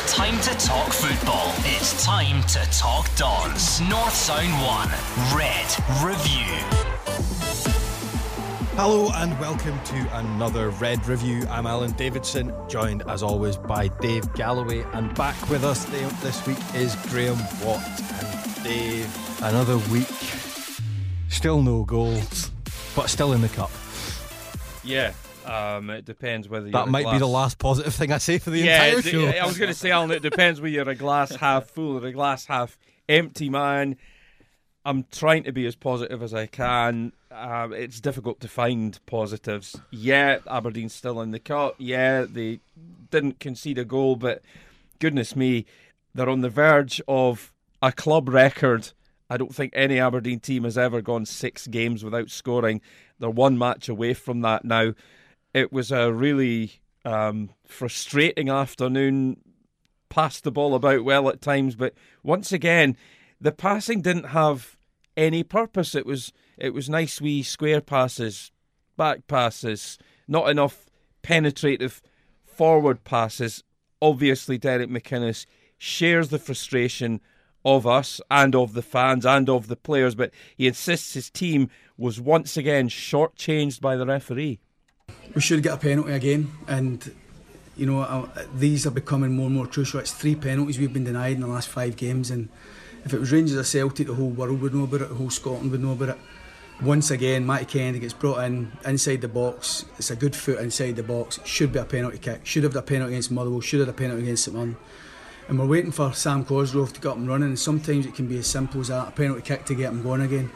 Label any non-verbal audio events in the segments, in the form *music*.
It's time to talk football. It's time to talk Dons. North Sound 1, Red Review. Hello and welcome to another Red Review. I'm Allan Davidson, joined as always by Dave Galloway, and back with us this week is Graham Watt. And Dave, another week, still no goals, but still in the cup. Yeah, um, it depends whether that might glass... be the last positive thing I say for the yeah, entire show. I was going to say, Allan, it depends whether you're a glass half full or a glass half empty man. I'm trying to be as positive as I can. Uh, it's difficult to find positives. Yeah, Aberdeen's still in the cup. Yeah, they didn't concede a goal, but goodness me, they're on the verge of a club record. I don't think any Aberdeen team has ever gone six games without scoring. They're one match away from that now. It was a really um, frustrating afternoon. Passed the ball about well at times, but once again, the passing didn't have any purpose. It was it was nice wee square passes, back passes, not enough penetrative forward passes. Obviously, Derek McInnes shares the frustration of us and of the fans and of the players, but he insists his team was once again shortchanged by the referee. We should get a penalty again, and you know uh, these are becoming more and more crucial. It's three penalties we've been denied in the last five games, and if it was Rangers or Celtic, the whole world would know about it, the whole Scotland would know about it. Once again, Matty Kennedy gets brought in inside the box. It's a good foot inside the box. Should be a penalty kick. Should have a penalty against Motherwell. Should have a penalty against St Mirren. And we're waiting for Sam Cosgrove to get up and running. And sometimes it can be as simple as that, a penalty kick to get him going again.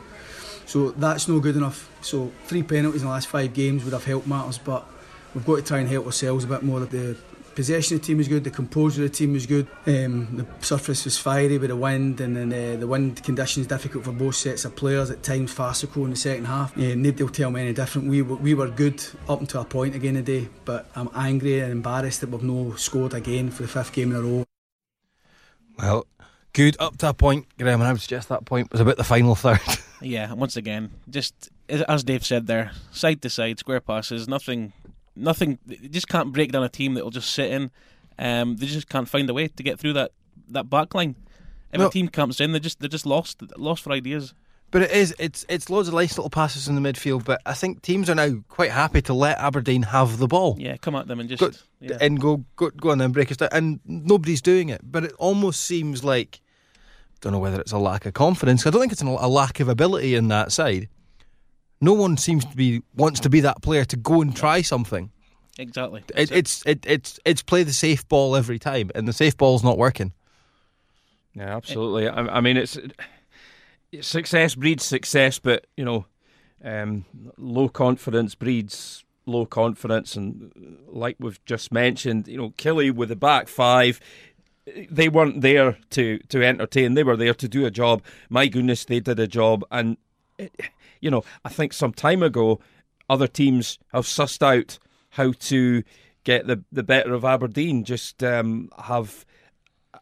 So that's no good enough. So three penalties in the last five games would have helped matters, but we've got to try and help ourselves a bit more. The possession of the team was good, the composure of the team was good. Um, the surface was fiery with the wind, and then uh, the wind conditions difficult for both sets of players. At times, farcical in the second half. Uh, nobody will tell me any different. We were, we were good up until a point again today, but I'm angry and embarrassed that we've no scored again for the fifth game in a row. Well, good up to a point, Graham, and I would suggest that point was about the final third. *laughs* yeah, once again, just as Dave said there, side to side, square passes, nothing nothing. They just can't break down a team that will just sit in. Um, they just can't find a way to get through that that back line. If well, a team comes in, they just they're just lost lost for ideas. But it is it's it's loads of nice little passes in the midfield. But I think teams are now quite happy to let Aberdeen have the ball. Yeah, come at them and just go, yeah. and go go go on and break us down. And nobody's doing it. But it almost seems like don't know whether it's a lack of confidence. I don't think it's a lack of ability in that side no one seems to be wants to be that player to go and try something. Exactly. It, it's it, it's it's play the safe ball every time, and the safe ball's not working. Yeah, absolutely. I, I mean, it's success breeds success, but you know, um, low confidence breeds low confidence, and like we've just mentioned, you know, Killie with the back five. They weren't there to, to entertain. They were there to do a job. My goodness, they did a job, and you know, I think some time ago, other teams have sussed out how to get the, the better of Aberdeen. Just um, have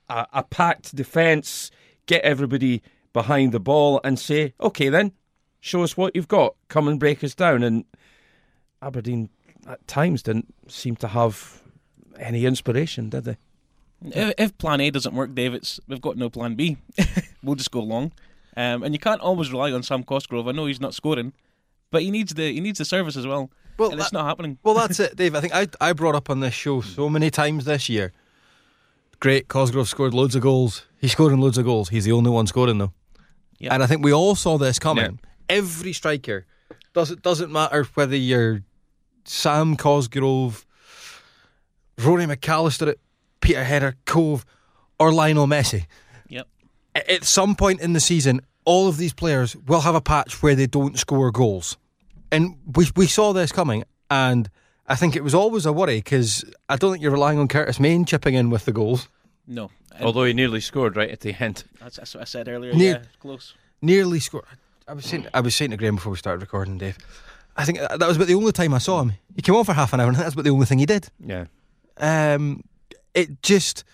a, a packed defence, get everybody behind the ball, and say, okay, then show us what you've got. Come and break us down. And Aberdeen at times didn't seem to have any inspiration, did they? If, if Plan A doesn't work, Dave, it's, we've got no Plan B. *laughs* we'll just go along. Um, and you can't always rely on Sam Cosgrove. I know he's not scoring, but he needs the he needs the service as well. Well, and that, it's not happening. Well, that's it, Dave. I think I I brought up on this show so many times this year. Great, Cosgrove scored loads of goals. He's scoring loads of goals. He's the only one scoring though. Yep. And I think we all saw this coming. Every striker does it doesn't matter whether you're Sam Cosgrove, Rory McAllister at Peterhead, Cove, or Lionel Messi Yep. at some point in the season, all of these players will have a patch where they don't score goals. And we, we saw this coming, and I think it was always a worry because I don't think you're relying on Curtis Main chipping in with the goals. No. Although he nearly scored right at the end. That's, that's what I said earlier. Near, yeah, close. Nearly scored. I was saying I was saying to Graham before we started recording, Dave. I think that was about the only time I saw him. He came on for half an hour, and that's about the only thing he did. Yeah. Um, it just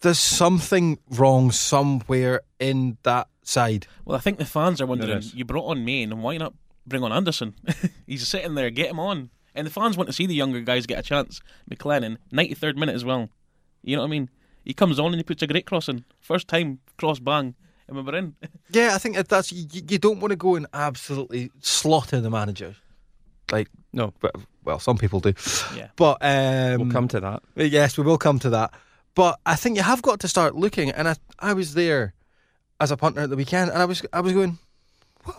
there's something wrong somewhere in that side. Well, I think the fans are wondering you brought on Main, and why not bring on Anderson? *laughs* He's sitting there, get him on. And the fans want to see the younger guys get a chance. McLennan, 93rd minute as well. You know what I mean? he comes on and he puts a great cross in. First time cross bang, and we were in. *laughs* Yeah, I think that's you, you don't want to go and absolutely slaughter the manager. Like No. but- well, some people do. Yeah. But um, We'll come to that. Yes, we will come to that. But I think you have got to start looking. And I, I was there as a punter at the weekend, and I was, I was going,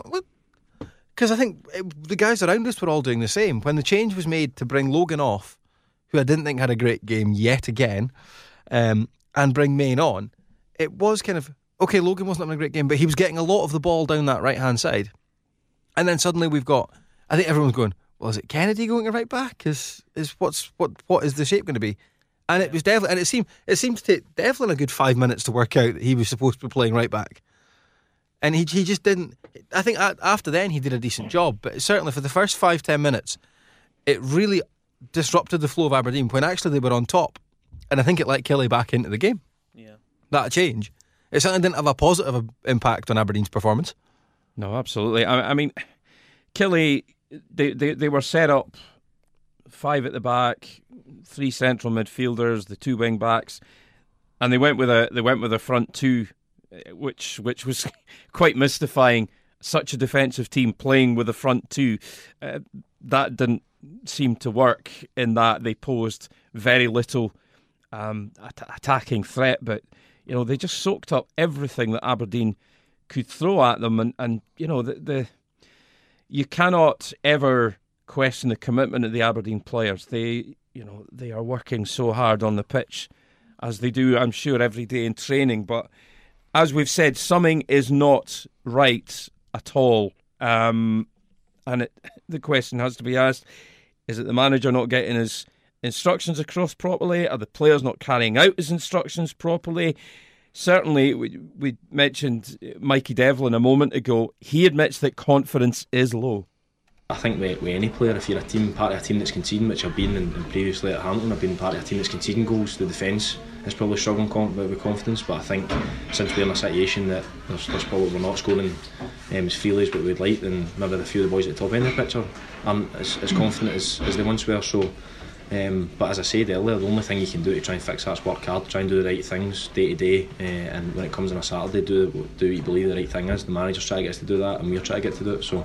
what? Because I think it, the guys around us were all doing the same. When the change was made to bring Logan off, who I didn't think had a great game yet again, um, and bring Main on, it was kind of okay. Logan wasn't having a great game, but he was getting a lot of the ball down that right hand side. And then suddenly we've got, I think everyone's going, well, is it Kennedy going right back? Is is what's what what is the shape going to be? And it was Devlin, and it seemed it seemed to take Devlin a good five minutes to work out that he was supposed to be playing right back, and he he just didn't. I think after then he did a decent job, but certainly for the first five ten minutes, it really disrupted the flow of Aberdeen when actually they were on top, and I think it let Killie back into the game. Yeah. That change, it certainly didn't have a positive uh, impact on Aberdeen's performance. No, absolutely. I, I mean, Killie, they, they they were set up five at the back, three central midfielders, the two wing backs, and they went with a they went with a front two, eh, which which was *laughs* quite mystifying. Such a defensive team playing with a front two, uh, that didn't seem to work. In that they posed very little um, at- attacking threat, but you know they just soaked up everything that Aberdeen could throw at them, and, and you know the, the you cannot ever question the commitment of the Aberdeen players. They you know they are working so hard on the pitch as they do, I'm sure, every day in training. But as we've said, something is not right at all, um, and it, *laughs* the question has to be asked: Is it the manager not getting his instructions across properly? Are the players not carrying out his instructions properly? Certainly we, we mentioned Mikey Devlin a moment ago. He admits that confidence is low. I think with, with any player, if you're a team part of a team that's conceding, which I've been in, in previously at Hamilton, I've been part of a team that's conceding goals. The defence is probably struggling with confidence, but I think since we're in a situation that there's, there's probably we're not scoring um, as freely as what we'd like, then maybe the few of the boys at the top end of the pitch are- aren't as, as confident as, as they once were. So. Um, but as I said earlier, the only thing you can do to try and fix that is work hard, try and do the right things day to day. Uh, and when it comes on a Saturday, do do what you believe the right thing is. The manager's trying to get us to do that, and we're trying to get to do it. So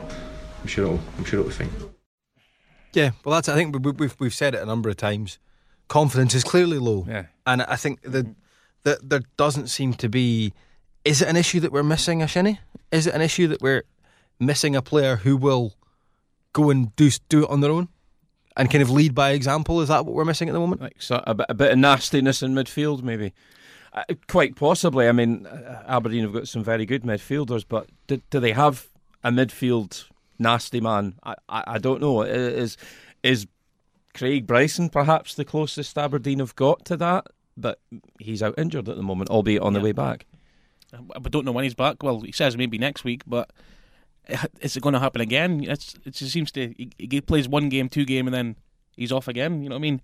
I'm sure it'll, I'm sure it'll be fine. Yeah, well, that's I think we- we've we've said it a number of times. Confidence is clearly low, Yeah. and I think that that there doesn't seem to be. Is it an issue that we're missing a Shinnie? Is it an issue that we're missing a player who will go and do do it on their own and kind of lead by example? Is that what we're missing at the moment? Like so, a, bit, a bit of nastiness in midfield, maybe. Uh, quite possibly. I mean, uh, Aberdeen have got some very good midfielders, but do, do they have a midfield nasty man? I, I, I don't know. Is is Craig Bryson perhaps the closest Aberdeen have got to that? But he's out injured at the moment, albeit on the way back. I don't know when he's back. Well, he says maybe next week, but is it going to happen again? It's, it just seems to he, he plays one game, two game, and then he's off again. You know what I mean?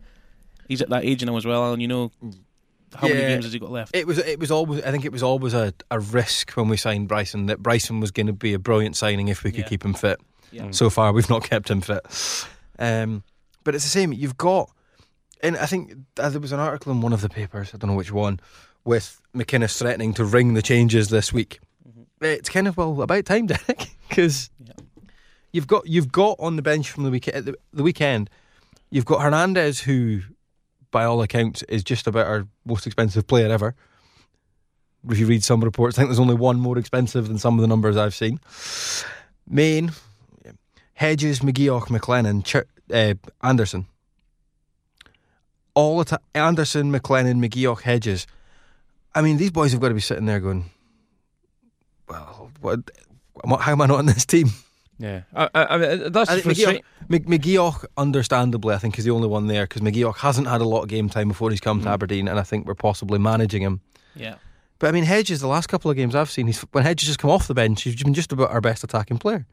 He's at that age now as well, and you know how many games has he got left? It was it was always I think it was always a, a risk when we signed Bryson that Bryson was going to be a brilliant signing if we could Yeah. keep him fit. Yeah. So far, we've not kept him fit. Um, but it's the same. You've got, and I think uh, there was an article in one of the papers. I don't know which one, with McInnes threatening to ring the changes this week. It's kind of well about time, *laughs* Derek, because Yeah. you've got you've got on the bench from the weekend the, the weekend. You've got Hernandez, who, by all accounts, is just about our most expensive player ever. If you read some reports, I think there's only one more expensive than some of the numbers I've seen. Main, Hedges, McGeoch, McLennan, Ch- uh, Anderson. All the time, Anderson, McLennan, McGeoch, Hedges. I mean, these boys have got to be sitting there going, well, what, how am I not on this team? Yeah, I, I, I mean, that's I frustrating. McGeoch, McGeoch, understandably, I think is the only one there because McGeoch hasn't had a lot of game time before he's come to mm. Aberdeen, and I think we're possibly managing him. Yeah. But I mean, Hedges, the last couple of games I've seen, he's, when Hedges has come off the bench, he's been just about our best attacking player.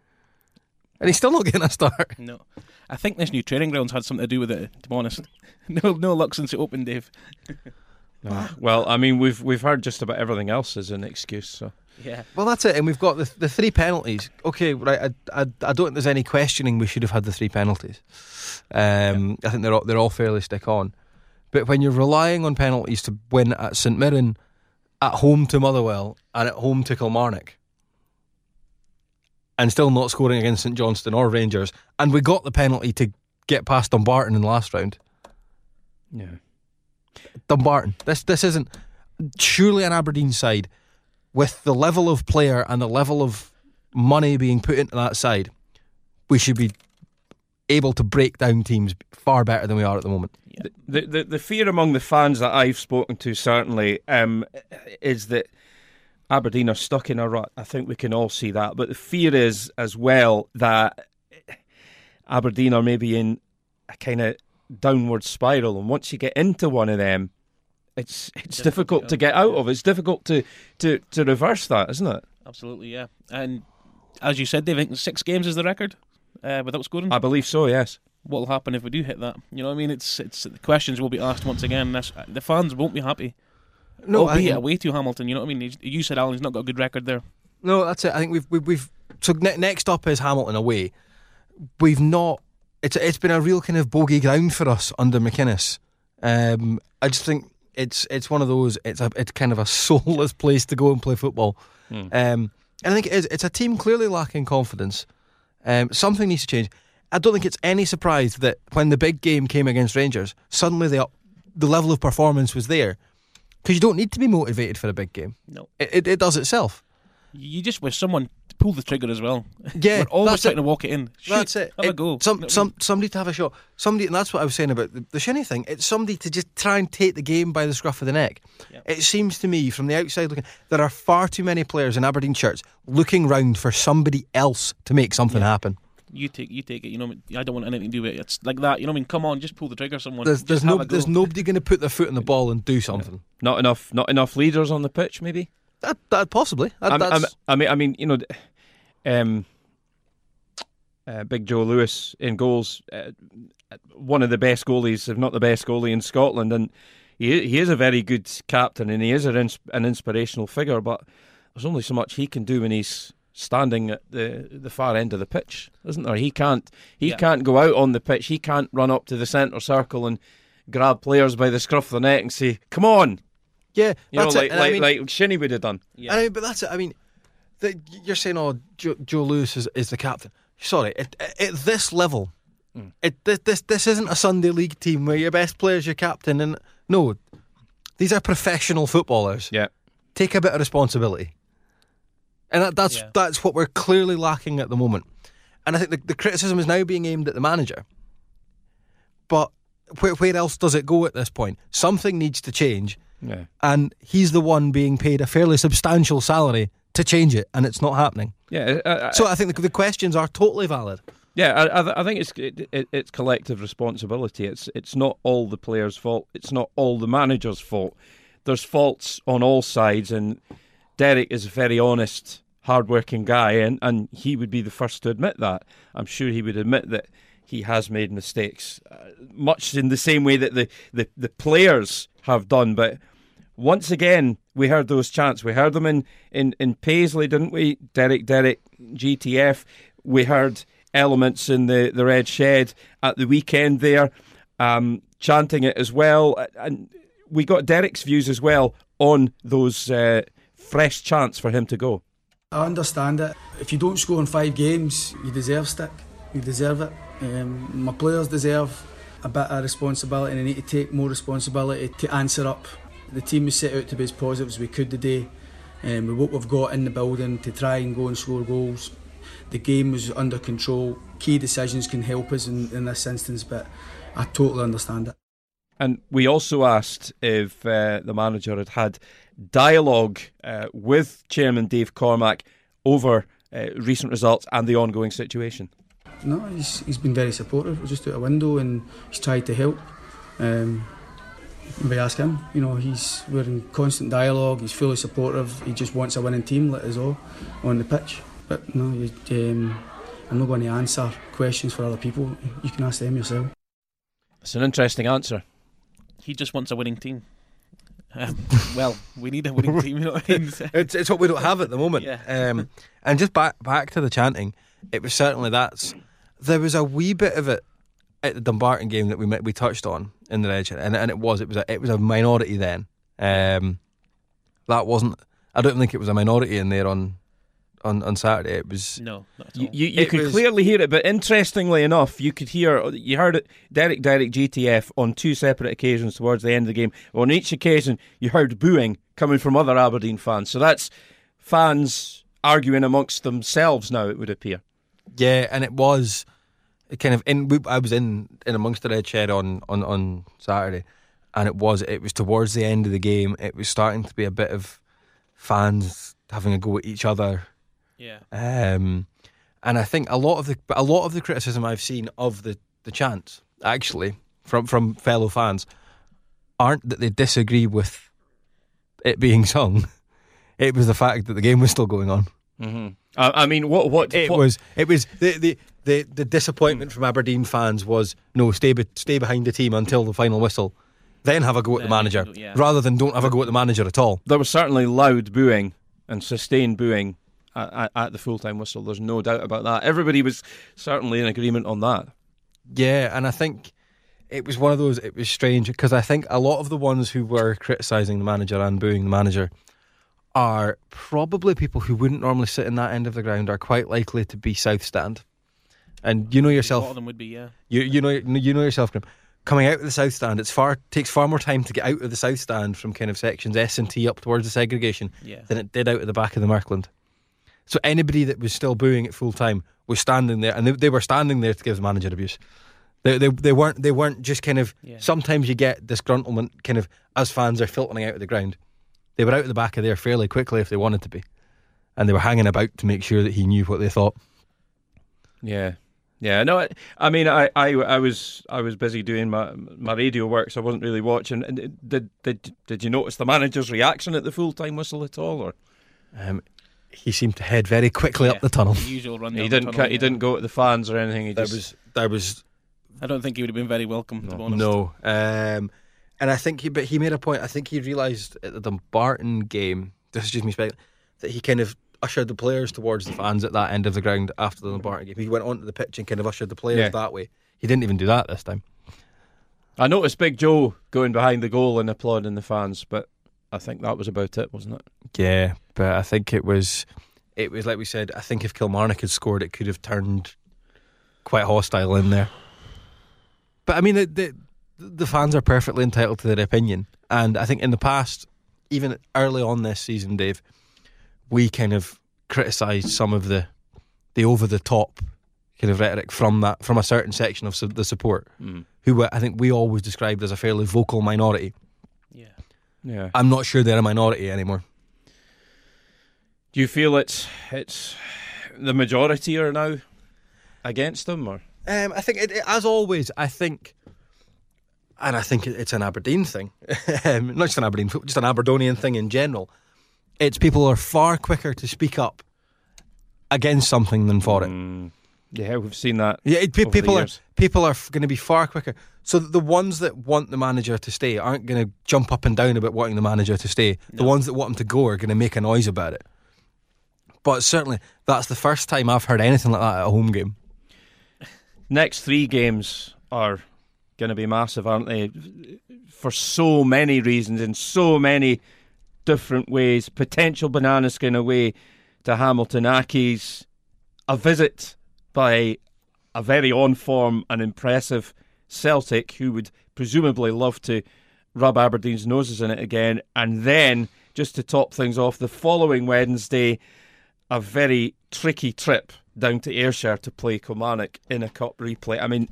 And he's still not getting a start. *laughs* No, I think this new training grounds had something to do with it. To be honest, *laughs* no, no luck since it opened, Dave. No. Well, I mean, we've we've heard just about everything else as an excuse. So Yeah. Well, that's it. And we've got the, the three penalties. Okay, right. I, I, I don't think there's any questioning we should have had the three penalties. Um, I think they're all, they're all fairly stick on. But when you're relying on penalties to win at St Mirren, at home to Motherwell, and at home to Kilmarnock, and still not scoring against St Johnstone or Rangers, and we got the penalty to get past Dumbarton in the last round. Yeah. Dumbarton. This this isn't surely an Aberdeen side with the level of player and the level of money being put into that side. We should be able to break down teams far better than we are at the moment. The, the the fear among the fans that I've spoken to certainly um, is that Aberdeen are stuck in a rut. I think we can all see that. But the fear is as well that Aberdeen are maybe in a kind of downward spiral, and once you get into one of them, it's it's difficult, to get out of. It's difficult to, to, to reverse that, isn't it? Absolutely, yeah. And as you said, Dave, think six games is the record uh, without scoring. I believe so. Yes. What will happen if we do hit that? You know, what I mean, it's it's the questions will be asked once again. That's, the fans won't be happy. No, I albeit away to Hamilton. You know what I mean? You said Alan's not got a good record there. No, that's it. I think we've we've, we've so ne- next up is Hamilton away. We've not. It's it's been a real kind of bogey ground for us under McInnes. Um, I just think it's it's one of those. It's a it's kind of a *laughs* soulless place to go and play football. Um, and I think it is. It's a team clearly lacking confidence. Um, something needs to change. I don't think it's any surprise that when the big game came against Rangers, suddenly the the level of performance was there because you don't need to be motivated for a big game. No. It, it, it does itself. You just wish someone to pull the trigger as well. Yeah, *laughs* We're always trying it. to walk it in. Shoot, That's it. Have a go. Some, You know what I some, mean? somebody to have a shot. Somebody, and that's what I was saying about the, the Shinnie thing. It's somebody to just try and take the game by the scruff of the neck. Yeah. It seems to me, from the outside looking, there are far too many players in Aberdeen shirts looking round for somebody else to make something happen. You take, you take it. You know, what I mean? I don't want anything to do with it. It's like that. You know, what I mean, come on, just pull the trigger. Someone. There's, there's no, there's nobody going to put their foot in the ball and do something. Not enough. Not enough leaders on the pitch. Maybe. That, that possibly. That, I'm- I'm- I mean, I mean, you know, um, uh, Big Joe Lewis in goals, uh, one of the best goalies, if not the best goalie in Scotland, and he he is a very good captain and he is an, ins- an inspirational figure. But there's only so much he can do when he's standing at the the far end of the pitch, isn't there? He can't he Yeah. can't go out on the pitch. He can't run up to the centre circle and grab players by the scruff of the neck and say, "Come on." Yeah, You know, like. And I like, mean- like Shinnie would have done. Yeah. I mean, but that's it. I mean, the, you're saying, oh, Joe, Joe Lewis is, is the captain. Sorry, at, at this level, mm. it, this, this this isn't a Sunday league team where your best player is your captain. And no, these are professional footballers. Yeah. Take a bit of responsibility. And that, that's Yeah. that's what we're clearly lacking at the moment. And I think the, the criticism is now being aimed at the manager. But where, where else does it go at this point? Something needs to change Yeah. and he's the one being paid a fairly substantial salary to change it, and it's not happening. Yeah, I, I, So I think the, the questions are totally valid. yeah, I, I, I think it's it, it, it's collective responsibility. It's it's not all the players' fault. It's not all the manager's fault. There's faults on all sides, and Derek is a very honest, hard-working guy, and, and he would be the first to admit that. I'm sure he would admit that he has made mistakes, uh, much in the same way that the, the, the players have done. But once again, we heard those chants. We heard them in, in, in Paisley, didn't we? Derek, Derek, GTF. We heard elements in the, the Red Shed at the weekend there, um, chanting it as well. And we got Derek's views as well on those uh, fresh chants for him to go. I understand it. If you don't score in five games, you deserve stick. You deserve it. Um, my players deserve a bit of responsibility and they need to take more responsibility to answer up. The team was set out to be as positive as we could today. Um, with what we've got in the building to try and go and score goals. The game was under control. Key decisions can help us in, in this instance, but I totally understand it. And we also asked if uh, the manager had had dialogue uh, with Chairman Dave Cormack over uh, recent results and the ongoing situation. No, he's, he's been very supportive. We're just out a window and he's tried to help. Um, maybe ask him. You know, he's we're in constant dialogue. He's fully supportive. He just wants a winning team, like us all, on the pitch. But no, you, um, I'm not going to answer questions for other people. You can ask them yourself. It's an interesting answer. He just wants a winning team. Um, well, we need a winning team. You know what I mean? *laughs* It's, it's what we don't have at the moment. Yeah. Um, and just back back to the chanting, it was certainly that's there was a wee bit of it at the Dumbarton game that we met, we touched on in the legend, and and it was it was a, it was a minority then. Um, that wasn't. I don't think it was a minority in there on on, on Saturday. It was No, not at all. You, you, you could was- clearly hear it, but interestingly enough, you could hear you heard it Derek Derek GTF on two separate occasions towards the end of the game. On each occasion, you heard booing coming from other Aberdeen fans. So that's fans arguing amongst themselves now. It would appear. Yeah, and it was it kind of in. we- I was in in amongst the red shed on on on Saturday, and it was it was towards the end of the game. It was starting to be a bit of fans having a go at each other, yeah. um, and I think a lot of the a lot of the criticism I've seen of the the chants actually from from fellow fans aren't that they disagree with it being sung. *laughs* It was the fact that the game was still going on. Mm-hmm. I, I mean, what what It what- was. It was the, the the the disappointment from Aberdeen fans was no stay be, stay behind the team until the final whistle, then have a go at the manager, go- yeah. rather than don't have a go at the manager at all. there was certainly loud booing and sustained booing at, at, at the full time whistle. There's no doubt about that. Everybody was certainly in agreement on that. Yeah, and I think it was one of those. It was strange because I think a lot of the ones who were criticising the manager and booing the manager are probably people who wouldn't normally sit in that end of the ground. Are quite likely to be south stand, and you know A lot yourself. of them would be, yeah. You you know you know yourself, Graham. Coming out of the south stand, it's far takes far more time to get out of the south stand from kind of sections S and T up towards the segregation Yeah. than it did out of the back of the Merkland. So anybody that was still booing at full time was standing there, and they, they were standing there to give the manager abuse. They, they they weren't they weren't just kind of. Yeah. Sometimes you get disgruntlement kind of as fans are filtering out of the ground. They were out of the back of there fairly quickly if they wanted to be, and they were hanging about to make sure that he knew what they thought. Yeah. Yeah, no, I, I mean, I, I, I was, I was busy doing my my radio work, so I wasn't really watching. And did, did, did you notice the manager's reaction at the full time whistle at all, or Um, he seemed to head very quickly up the tunnel. The usual run. he didn't, tunnel, cut, he yeah. didn't go at the fans or anything. He There just, was there was I don't think he would have been very welcome, to be honest. No, um, and I think he, but he made a point. I think he realised at the Dumbarton game. This is just me speculating that he kind of ushered the players towards the fans at that end of the ground after the mm. Dumbarton game. He went onto the pitch and kind of ushered the players Yeah. that way. He didn't even do that this time. I noticed Big Joe going behind the goal and applauding the fans, but I think that was about it, wasn't it? Yeah, but I think it was, it was like we said. I think if Kilmarnock had scored, it could have turned quite hostile in there. But I mean, the the, the fans are perfectly entitled to their opinion, and I think in the past, even early on this season, Dave, we kind of criticised some of the the over the top kind of rhetoric from that from a certain section of su- the support, Mm. who were, I think we always described as a fairly vocal minority. Yeah. Yeah. I'm not sure they're a minority anymore. Do you feel it's it's the majority are now against them, or Um, I think, it, it- as always, I think, and I think it- it's an Aberdeen thing, *laughs* um, not just an Aberdeen, just an Aberdonian thing in general. It's people are far quicker to speak up against something than for it. Mm, yeah, we've seen that. Yeah, it, pe- over the people are people are going to be far quicker. So the ones that want the manager to stay aren't going to jump up and down about wanting the manager to stay. The ones that want him to go are going to make a noise about it. But certainly, that's the first time I've heard anything like that at a home game. next three games are going to be massive, aren't they? For so many reasons, in so many different ways. Potential banana skin away to Hamilton Accies, a visit by a very on form and impressive Celtic, who would presumably love to rub Aberdeen's noses in it again, and then just to top things off, the following Wednesday, a very tricky trip down to Ayrshire to play Kilmarnock in a cup replay. I mean,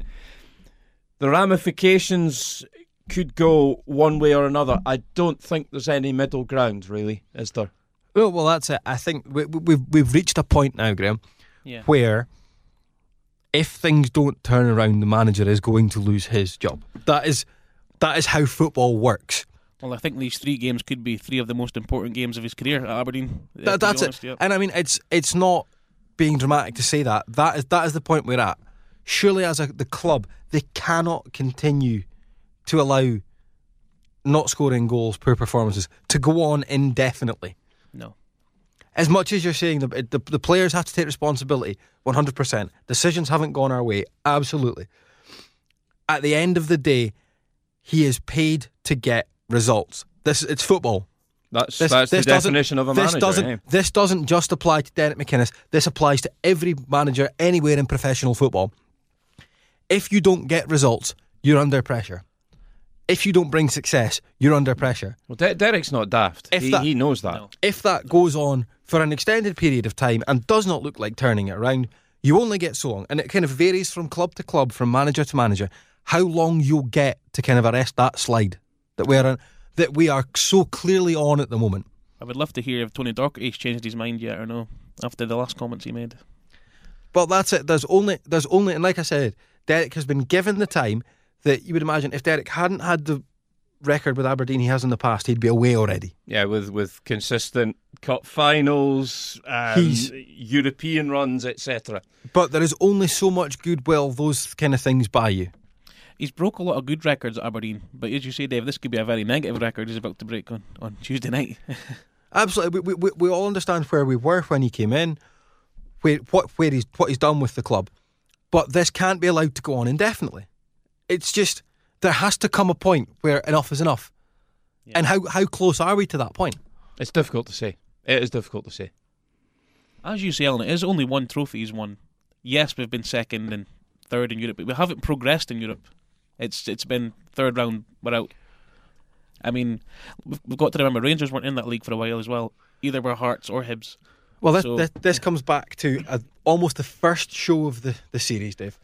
the ramifications could go one way or another. I don't think there's any middle ground, really, is there? Well, well, that's it. I think we, we- we've we've reached a point now, Graham, Yeah. where if things don't turn around, the manager is going to lose his job. That is that is how football works. Well, I think these three games could be three of the most important games of his career at Aberdeen. That, eh, that's honest, it. yeah. And I mean, it's it's not being dramatic to say that. That is that is the point we're at. Surely, as a, the club, they cannot continue to allow not scoring goals, poor performances to go on indefinitely. No. as much as you're saying the, the the players have to take responsibility, one hundred percent. Decisions haven't gone our way, absolutely. at the end of the day, he is paid to get results. This it's football. That's This, that's this the definition of a this manager. Doesn't, eh? This doesn't just apply to Derek McInnes. This applies to every manager anywhere in professional football. If you don't get results, you're under pressure. If you don't bring success, you're under pressure. Well, De- Derek's not daft. If He, that- he knows that. No. If that goes on for an extended period of time and does not look like turning it around, you only get so long. And it kind of varies from club to club, from manager to manager, how long you'll get to kind of arrest that slide that we're on, that we are so clearly on at the moment. I would love to hear if Tony Docherty's changed his mind yet or no after the last comments he made. But that's it. There's only there's only and like I said, Derek has been given the time that you would imagine if Derek hadn't had the record with Aberdeen he has in the past, he'd be away already. Yeah, with with consistent cup finals, um, He's- European runs, etc. But there is only so much goodwill those kind of things buy you. He's broke a lot of good records at Aberdeen, but as you say, Dave, this could be a very negative record he's about to break on, on Tuesday night. *laughs* Absolutely, we, we, we all understand where we were when he came in, where what where he's what he's done with the club, but this can't be allowed to go on indefinitely. It's just there has to come a point where enough is enough, and how how close are we to that point? It's difficult to say. It is difficult to say. As you say, Allan, it is only one trophy he's won. Yes, we've been second and third in Europe, but we haven't progressed in Europe. It's it's been third round, we're. I mean, we've, we've got to remember Rangers weren't in that league for a while as well. Either were Hearts or Hibs. Well, this So- this, this comes back to uh almost the first show of the, the series, Dave.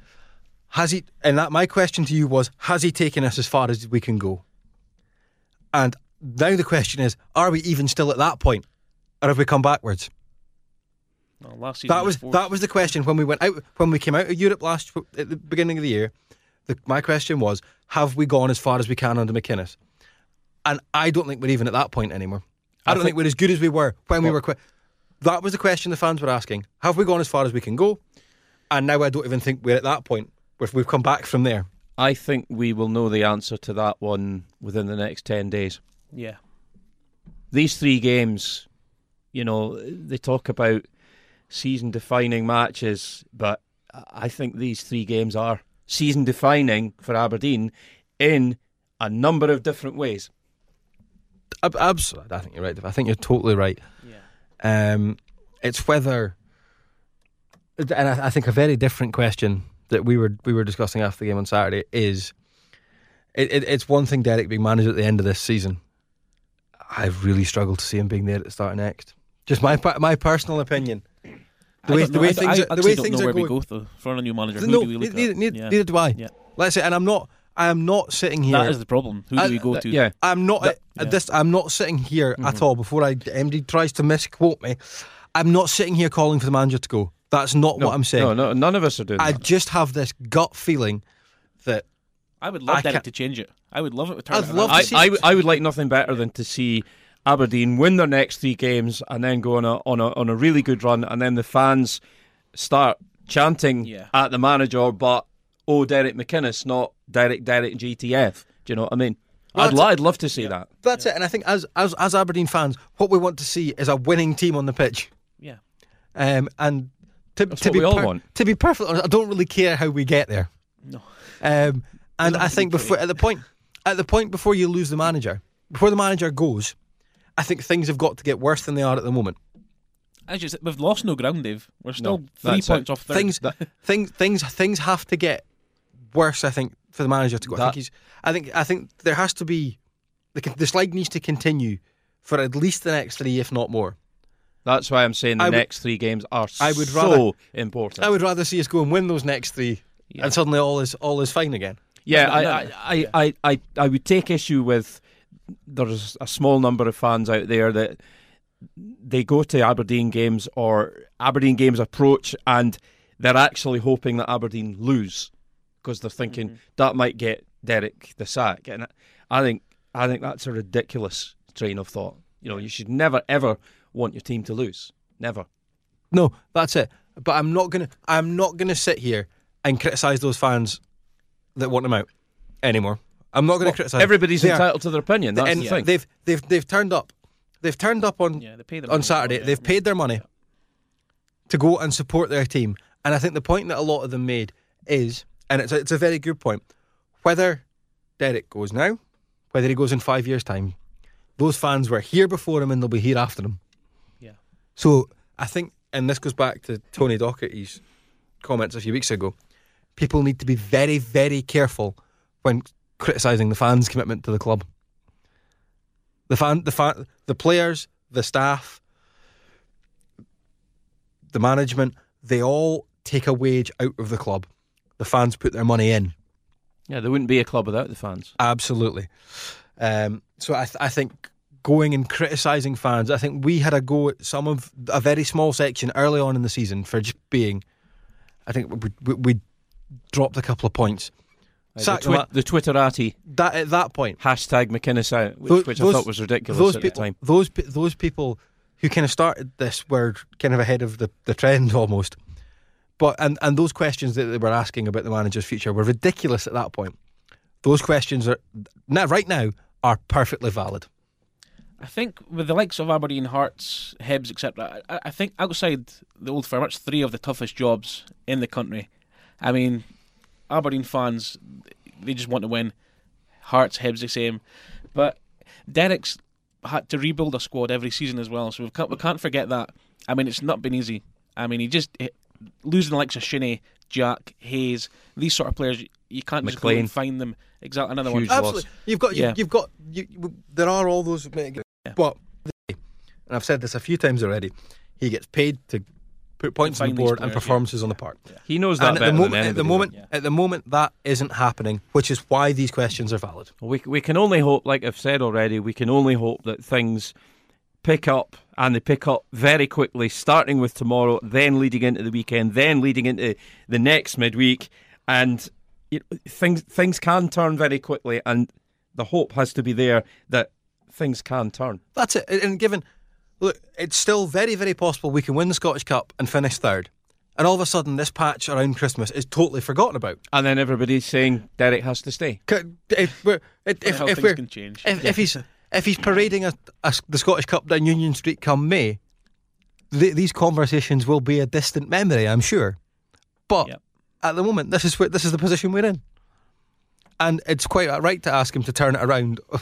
Has he? And that my question to you was: Has he taken us as far as we can go? And now the question is: Are we even still at that point, or have we come backwards? Well, last season That was that was the question when we went out when we came out of Europe last at the beginning of the year. The, my question was: Have we gone as far as we can under McInnes? And I don't think we're even at that point anymore. I, I don't think, think- we're as good as we were when we were. Qu- that was the question the fans were asking: Have we gone as far as we can go? And now I don't even think we're at that point. We've, we've come back from there. I think we will know the answer to that one within the next 10 days. yeah. These three games, you know, they talk about season defining matches, but I think these three games are season defining for Aberdeen in a number of different ways. Absolutely, I think you're right. I think you're totally right. Yeah. Um, it's whether, and I, I think a very different question that we were we were discussing after the game on Saturday is, it, it, it's one thing Derek being manager at the end of this season. I've really struggled to see him being there at the start of next. Just my my personal opinion. The way don't the know. way I- things I are, the actually way don't things know are where going. we go though, for a new manager. Who no, do we look neither, at? neither, yeah. neither do I. Yeah. Let's say, and I'm not. I am not sitting here. That is the problem. Who do we go That- to? yeah. I'm not That- at yeah. this. I'm not sitting here at mm-hmm. all. Before I MD tries to misquote me, I'm not sitting here calling for the manager to go. That's not No, what I'm saying. No, no, none of us are doing I that. just have this gut feeling that I would love I Derek to change it. I would love it. To turn I'd love around. to I, see- I, w- I would like nothing better than to see Aberdeen win their next three games and then go on a on a on a really good run, and then the fans start chanting Yeah. at the manager, but oh Derek McInnes, not Derek Derek GTF. Do you know what I mean? Well, I'd, lo- I'd love to see that. that's it. And I think as as as Aberdeen fans, what we want to see is a winning team on the pitch. Yeah. Um, and to, That's to what be we all per- want. To be perfectly honest, I don't really care how we get there. No. Um, and I think be before at the point at the point before you lose the manager, before the manager goes, I think things have got to get worse than they are at the moment. As you said, we've lost no ground, Dave. We're still No, three that's it. points off third. Things *laughs* things things things have to get worse. I think for the manager to go. I think he's. I think I think there has to be the the slide needs to continue for at least the next three, if not more. That's why I'm saying the I would- next three games are I would so rather- important. I would rather see us go and win those next three, Yeah. and suddenly all is all is fine again. Yeah, I, I. I, I, I, would take issue with there's a small number of fans out there that they go to Aberdeen games or Aberdeen games approach and they're actually hoping that Aberdeen lose because they're thinking mm-hmm. that might get Derek the sack. And I think I think that's a ridiculous train of thought. You know, you should never ever want your team to lose. Never. No, that's it. But I'm not gonna. I'm not gonna sit here and criticise those fans that want them out anymore. I'm not gonna criticise. Everybody's They are- entitled to their opinion. That's and the thing. they've they've they've turned up. They've turned up on Yeah, they pay them on Saturday. They've paid their money to go and support their team. And I think the point that a lot of them made is, and it's a, it's a very good point. whether Derek goes now, whether he goes in five years' time, those fans were here before him and they'll be here after him. So I think, and this goes back to Tony Docherty's comments a few weeks ago, people need to be very, very careful when criticising the fans' commitment to the club. The fan, the fan, the players, the staff, the management, they all take a wage out of the club. The fans put their money in. Yeah, there wouldn't be a club without the fans. Absolutely. Um, so I, th- I think going and criticising fans, I think we had a go at some of a very small section early on in the season for just being. I think we, we, we dropped a couple of points. The, twi- the Twitterati That at that point, hashtag McInnes out, which, Tho- which those- I thought was ridiculous those at people, the time. those those people who kind of started this were kind of ahead of the, the trend almost. But and and those questions that they were asking about the manager's future were ridiculous at that point. Those questions are now right now are perfectly valid. I think with the likes of Aberdeen, Hearts, Hibs, etc. I, I think outside the old firm, that's three of the toughest jobs in the country. I mean, Aberdeen fans, they just want to win. Hearts, Hibs, the same. But Derek's had to rebuild a squad every season as well, so we can't, we can't forget that. I mean, it's not been easy. I mean, he just eh, losing the likes of Shinnie, Jack, Hayes, these sort of players. You can't just go McLean. and find them. Exactly, another Huge one. loss. Absolutely, you've got you, Yeah. you've got you, there are all those mitigating. Yeah. But and I've said this a few times already. He gets paid to put points on the board and players, yeah. performances on the park. He knows that And at better the moment, at the moment, Yeah. at the moment, that isn't happening, which is why these questions are valid. We we can only hope, like I've said already, we can only hope that things pick up and they pick up very quickly, starting with tomorrow, then leading into the weekend, then leading into the next midweek, and you know, things things can turn very quickly, and the hope has to be there that things can turn. That's it. And given, look, it's still very, very possible we can win the Scottish Cup and finish third. And all of a sudden, this patch around Christmas is totally forgotten about. And then everybody's saying Derek has to stay. If we're, if, if, how if things we're, can change. if, if he's if he's parading a, a, the Scottish Cup down Union Street come May, th- these conversations will be a distant memory, I'm sure. But Yep. at the moment, this is where, this is the position we're in, and it's quite right to ask him to turn it around. *laughs*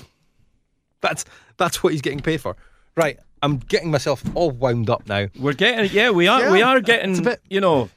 that's that's what he's getting paid for. Right, I'm getting myself all wound up now. We're getting yeah, we are Yeah, we are getting a bit- you know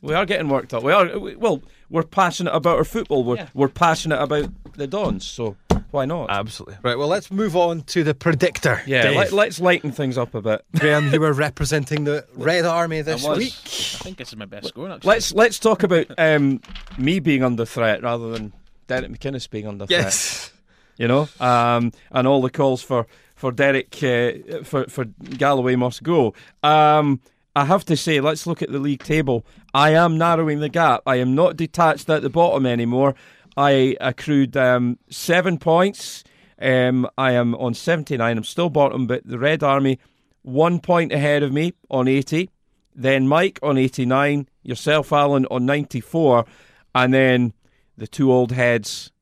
we are getting worked up. We are we- well, we're passionate about our football. We're Yeah. we're passionate about the Dons, so why not? Absolutely. Right, well, let's move on to the predictor. yeah, Dave. let, let's lighten things up a bit. *laughs* Graham, you were representing the Red Army this I was. week. I think this is my best score. Actually. Let's let's talk about um, me being under threat rather than Derek McInnes being under threat. Yes. You know, um, and all the calls for for Derek uh, for for Galloway must go. Um, I have to say, let's look at the league table. I am narrowing the gap. I am not detached at the bottom anymore. I accrued um, seven points. Um, I am on 79. I'm still bottom, but the Red Army, one point ahead of me on 80. Then Mike on 89. Yourself, Allan, on 94. And then the two old heads,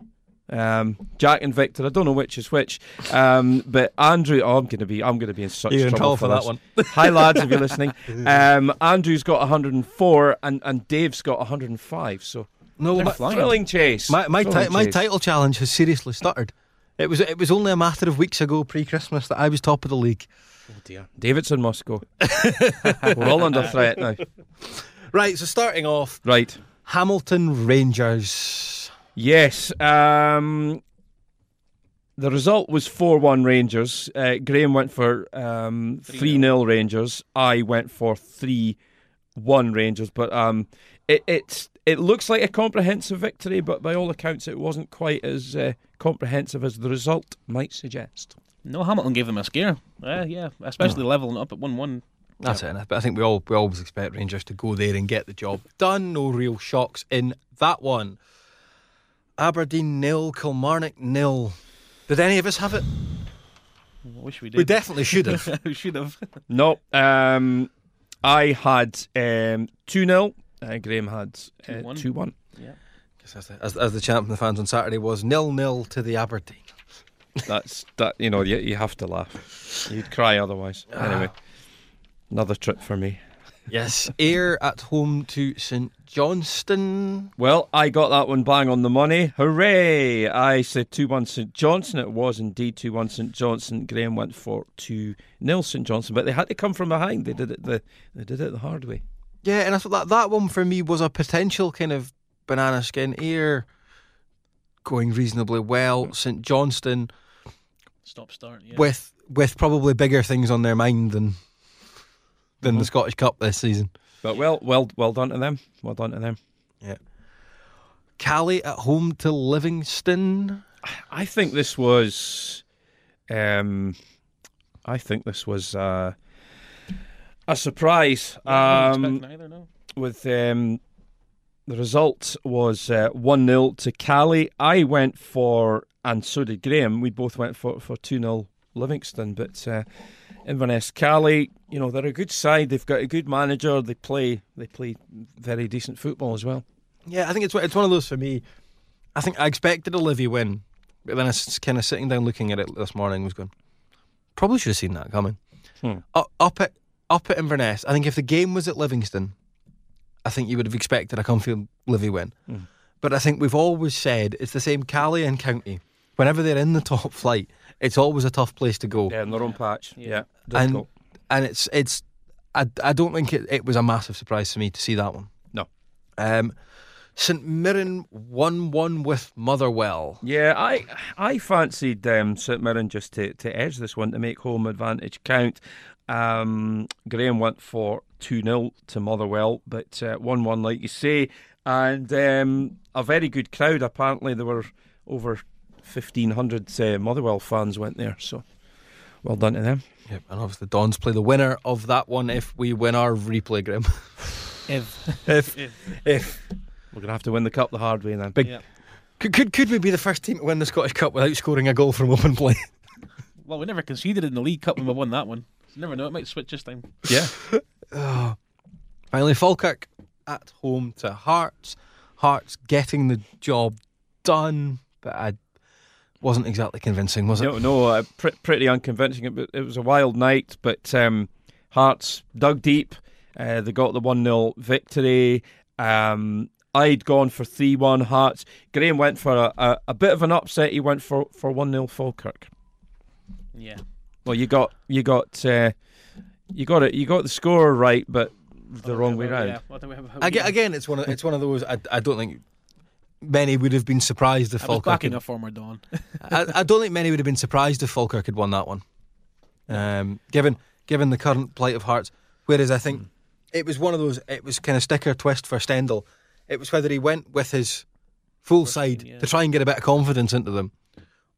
um, Jack and Victor. I don't know which is which, um, but Andrew. Oh, I'm gonna be. I'm gonna be in such You're trouble, trouble for this. that one. *laughs* Hi lads, if you're listening. *laughs* Um, Andrew's got 104, and, and Dave's got 105. So No, my, thrilling chase. my, my, Thrilling ti- my chase. title challenge has seriously stuttered. It was it was only a matter of weeks ago, pre-Christmas, that I was top of the league. Oh dear. Davidson must go. *laughs* We're all under threat now. Right, so starting off, Right. Hamilton Rangers. Yes. Um, the result was 4 1 Rangers. Uh, Graham went for um, 3 0 Rangers. I went for 3 1 Rangers. But um, it, it's, it looks like a comprehensive victory, but by all accounts, it wasn't quite as uh, comprehensive as the result might suggest. no, Hamilton gave them a scare. Uh, yeah, especially leveling up at one-one. That's it. But I think we all we always expect Rangers to go there and get the job done. No real shocks in that one. Aberdeen nil, Kilmarnock nil. Did any of us have it? I wish we did. We definitely should have. *laughs* we should have. No. Um, I had um, 2 0. Uh, Graham had uh, 2-1. 2 1. as, the, as, as the champ from the fans on Saturday was nil nil to the Aberdeen. That's that. You know, you, you have to laugh. You'd cry otherwise. Anyway, another trip for me. Yes, Ayr at home to St Johnstone. Well, I got that one bang on the money. Hooray! I said 2 1 St Johnstone. It was indeed 2 1 St Johnstone. Graham went for 2 0 St Johnstone, but they had to come from behind. They did it the, they did it the hard way. Yeah, and I thought that, that one for me was a potential kind of banana skin. Ayr going reasonably well. St Johnstone. Stop start. Yeah. with with probably bigger things on their mind than than the Scottish Cup this season. But well, well, well done to them. Well done to them. Yeah. Caley at home to Livingston. I think this was, um, I think this was uh, a surprise. Yeah, I wasn't Um, expecting no. with um, the result was uh, one 0 to Caley. I went for, and so did Graham. We both went for for two 0 Livingston, but uh, Inverness Caley, you know, they're a good side. They've got a good manager. They play they play very decent football as well. Yeah, I think it's it's one of those for me. I think I expected a Livi win, but then I was kind of sitting down looking at it this morning. Was going, probably should have seen that coming. Hmm. Up, up at up at Inverness, I think if the game was at Livingston, I think you would have expected a comfy Livi win. Hmm. But I think we've always said it's the same Caley and County. Whenever they're in the top flight, it's always a tough place to go. Yeah, in their own patch. Yeah, Yeah. and difficult. and it's it's I, I don't think it, it was a massive surprise to me to see that one. No. Um, St Mirren one one with Motherwell. Yeah, I I fancied um, St Mirren just to, to edge this one to make home advantage count. Um, Graham went for 2 0 to Motherwell, but 1 1, like you say. And um, a very good crowd. Apparently, there were over 1,500 uh, Motherwell fans went there. So well done to them. Yep, and obviously Dons play the winner of that one if we win our replay, Graham. *laughs* If *laughs* if if if We're going to have to win the cup the hard way then. Big- yeah. could, could could we be the first team to win the Scottish Cup without scoring a goal from open play? *laughs* Well, we never conceded in the League Cup when we won that one. You never know. It might switch this time. Yeah. Oh. *sighs* Finally, Falkirk at home to Hearts. Hearts getting the job done, but I wasn't exactly convincing, was it? No, no, uh, pr- pretty unconvincing. It, it was a wild night, but um, Hearts dug deep. Uh, they got the 1 0 victory. Um, I'd gone for 3 1 Hearts. Graham went for a, a, a bit of an upset. He went for, for 1 0 Falkirk. Yeah. Well, you got you got uh, you got it. You got the score right, but the wrong way round. Yeah. What do we have? how Again, again, it's one of it's one of those. I, I don't think many would have been surprised if I Falkirk. backing Had, a former Don. I, I don't think many would have been surprised if Falkirk had won that one. Um, given given the current plight of Hearts, whereas I think it was one of those. It was kind of sticker twist for Stendel. It was whether he went with his full First side yeah. to try and get a bit of confidence into them,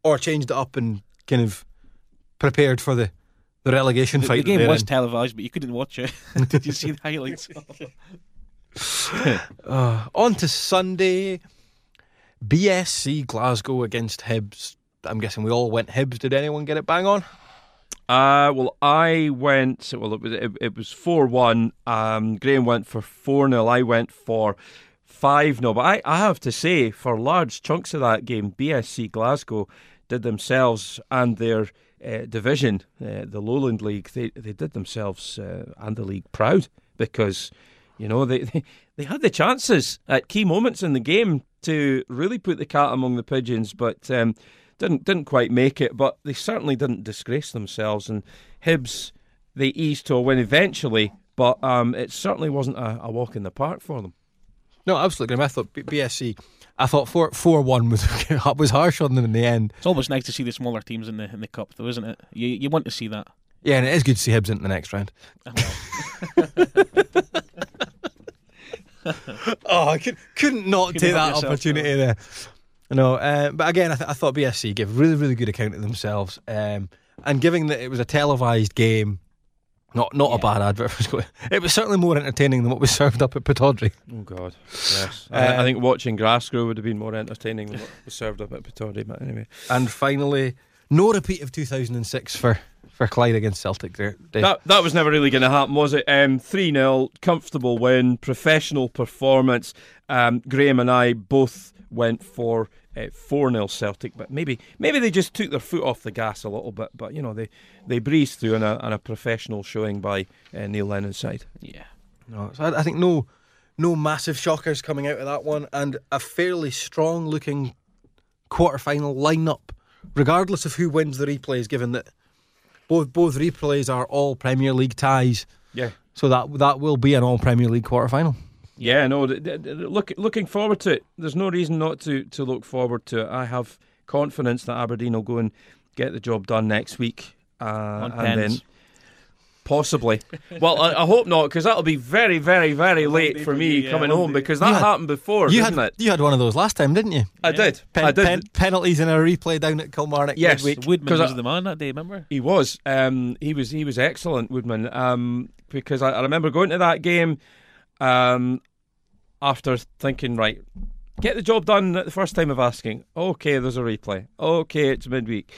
or changed it up and kind of prepared for the the relegation The, fight. the game was in. televised, but you couldn't watch it. *laughs* *laughs* Did you see the highlights? *laughs* Uh, on to Sunday. BSC Glasgow against Hibs. I'm guessing we all went Hibs. Did anyone get it bang on? Uh, well, I went. Well, it was it, it was four one. Um, Graham went for four 0 I went for five 0 But I, I have to say, for large chunks of that game, BSC Glasgow did themselves and their uh, division, uh, the Lowland League, they they did themselves uh, and the league proud because you know they, they *laughs* they had the chances at key moments in the game to really put the cat among the pigeons, but. Um, didn't didn't quite make it, but they certainly didn't disgrace themselves. And Hibs, they eased to a win eventually, but um, it certainly wasn't a, a walk in the park for them. No, absolutely. I thought BSC. I thought four four one was *laughs* was harsh on them in the end. It's always nice to see the smaller teams in the in the cup, though, isn't it? You you want to see that. Yeah, and it is good to see Hibs into the next round. *laughs* *laughs* Oh. I could, couldn't not take that yourself, opportunity there. No, uh, but again, I, th- I thought BSC gave really, really good account of themselves. Um, and given that it was a televised game, not not a bad advert it was certainly more entertaining than what was served up at Pittodrie. Oh God, yes. I, I Um, think watching Grassgrow would have been more entertaining than what was served up at Pittodrie. But anyway, And finally, no repeat of 2006 for, for Clyde against Celtic. There, Dave. that that was never really going to happen, was it? Um, Three 0 comfortable win, professional performance. Um, Graham and I both went for four 0 Celtic, but maybe maybe they just took their foot off the gas a little bit. But you know they they breezed through on a, on a professional showing by uh, Neil Lennon's side. yeah. No, so I, I think no, no massive shockers coming out of that one, and a fairly strong looking quarter-final lineup, regardless of who wins the replays. Given that both both replays are all Premier League ties, Yeah. so that that will be an all Premier League quarter-final. Yeah, no. Look, looking forward to it. There's no reason not to to look forward to it. I have confidence that Aberdeen will go and get the job done next week, uh, On and pens. then possibly. well, I, I hope not, because that'll be very, very, very late for for me you, yeah, coming home day. because that had- happened before, you didn't had it? you had one of those last time, didn't you? I did. Pen, I did. pen- penalties in a replay down at Kilmarnock Yes. midweek. Woodman 'Cause was I- the man that day, remember? He was. Um, he was. He was excellent, Woodman. Um, because I, I remember going to that game um, after thinking, right, get the job done at the first time of asking. Okay, there's a replay. Okay, it's midweek.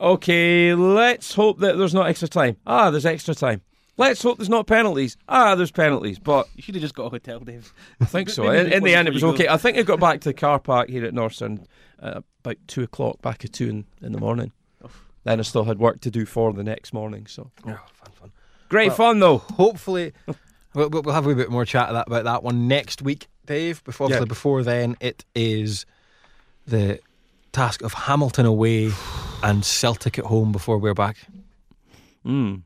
Okay, let's hope that there's not extra time. Ah, there's extra time. Let's hope there's not penalties. Ah, there's penalties. But You should have just got a hotel, Dave. I think so. *laughs* In, in the end, it was go. okay. I think I got back to the car park here at Northern uh, about two o'clock, back at two in, in the morning. Then I still had work to do for the next morning. So Oh, fun, fun. great Well- fun though. Hopefully, *laughs* we'll, we'll have a bit more chat about that one next week, Dave. Before, obviously, Yeah. before then, it is the task of Hamilton away *sighs* *sighs* and Celtic at home before we're back. Mm.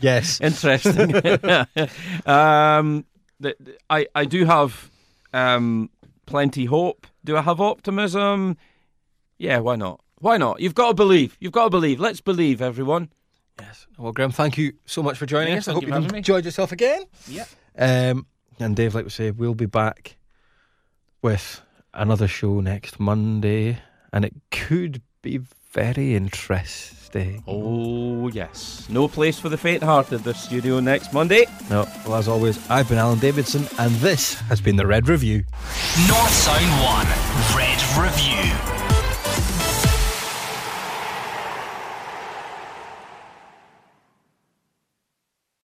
Yes. *laughs* Interesting. *laughs* um, the, the- I I do have um, plenty hope. Do I have optimism? Yeah, why not? Why not? You've got to believe. You've got to believe. Let's believe, everyone. yes. Well, Graham, thank you so much for joining Yeah, us. I hope you you've for having me. enjoyed yourself again. Yeah. Um, and Dave, like we say, we'll be back with another show next Monday, and it could be very interesting. Oh yes. No place for the faint-hearted. The studio next Monday. No, well, as always, I've been Allan Davidson, and this has been the Red Review. North Sound 1 Red Review.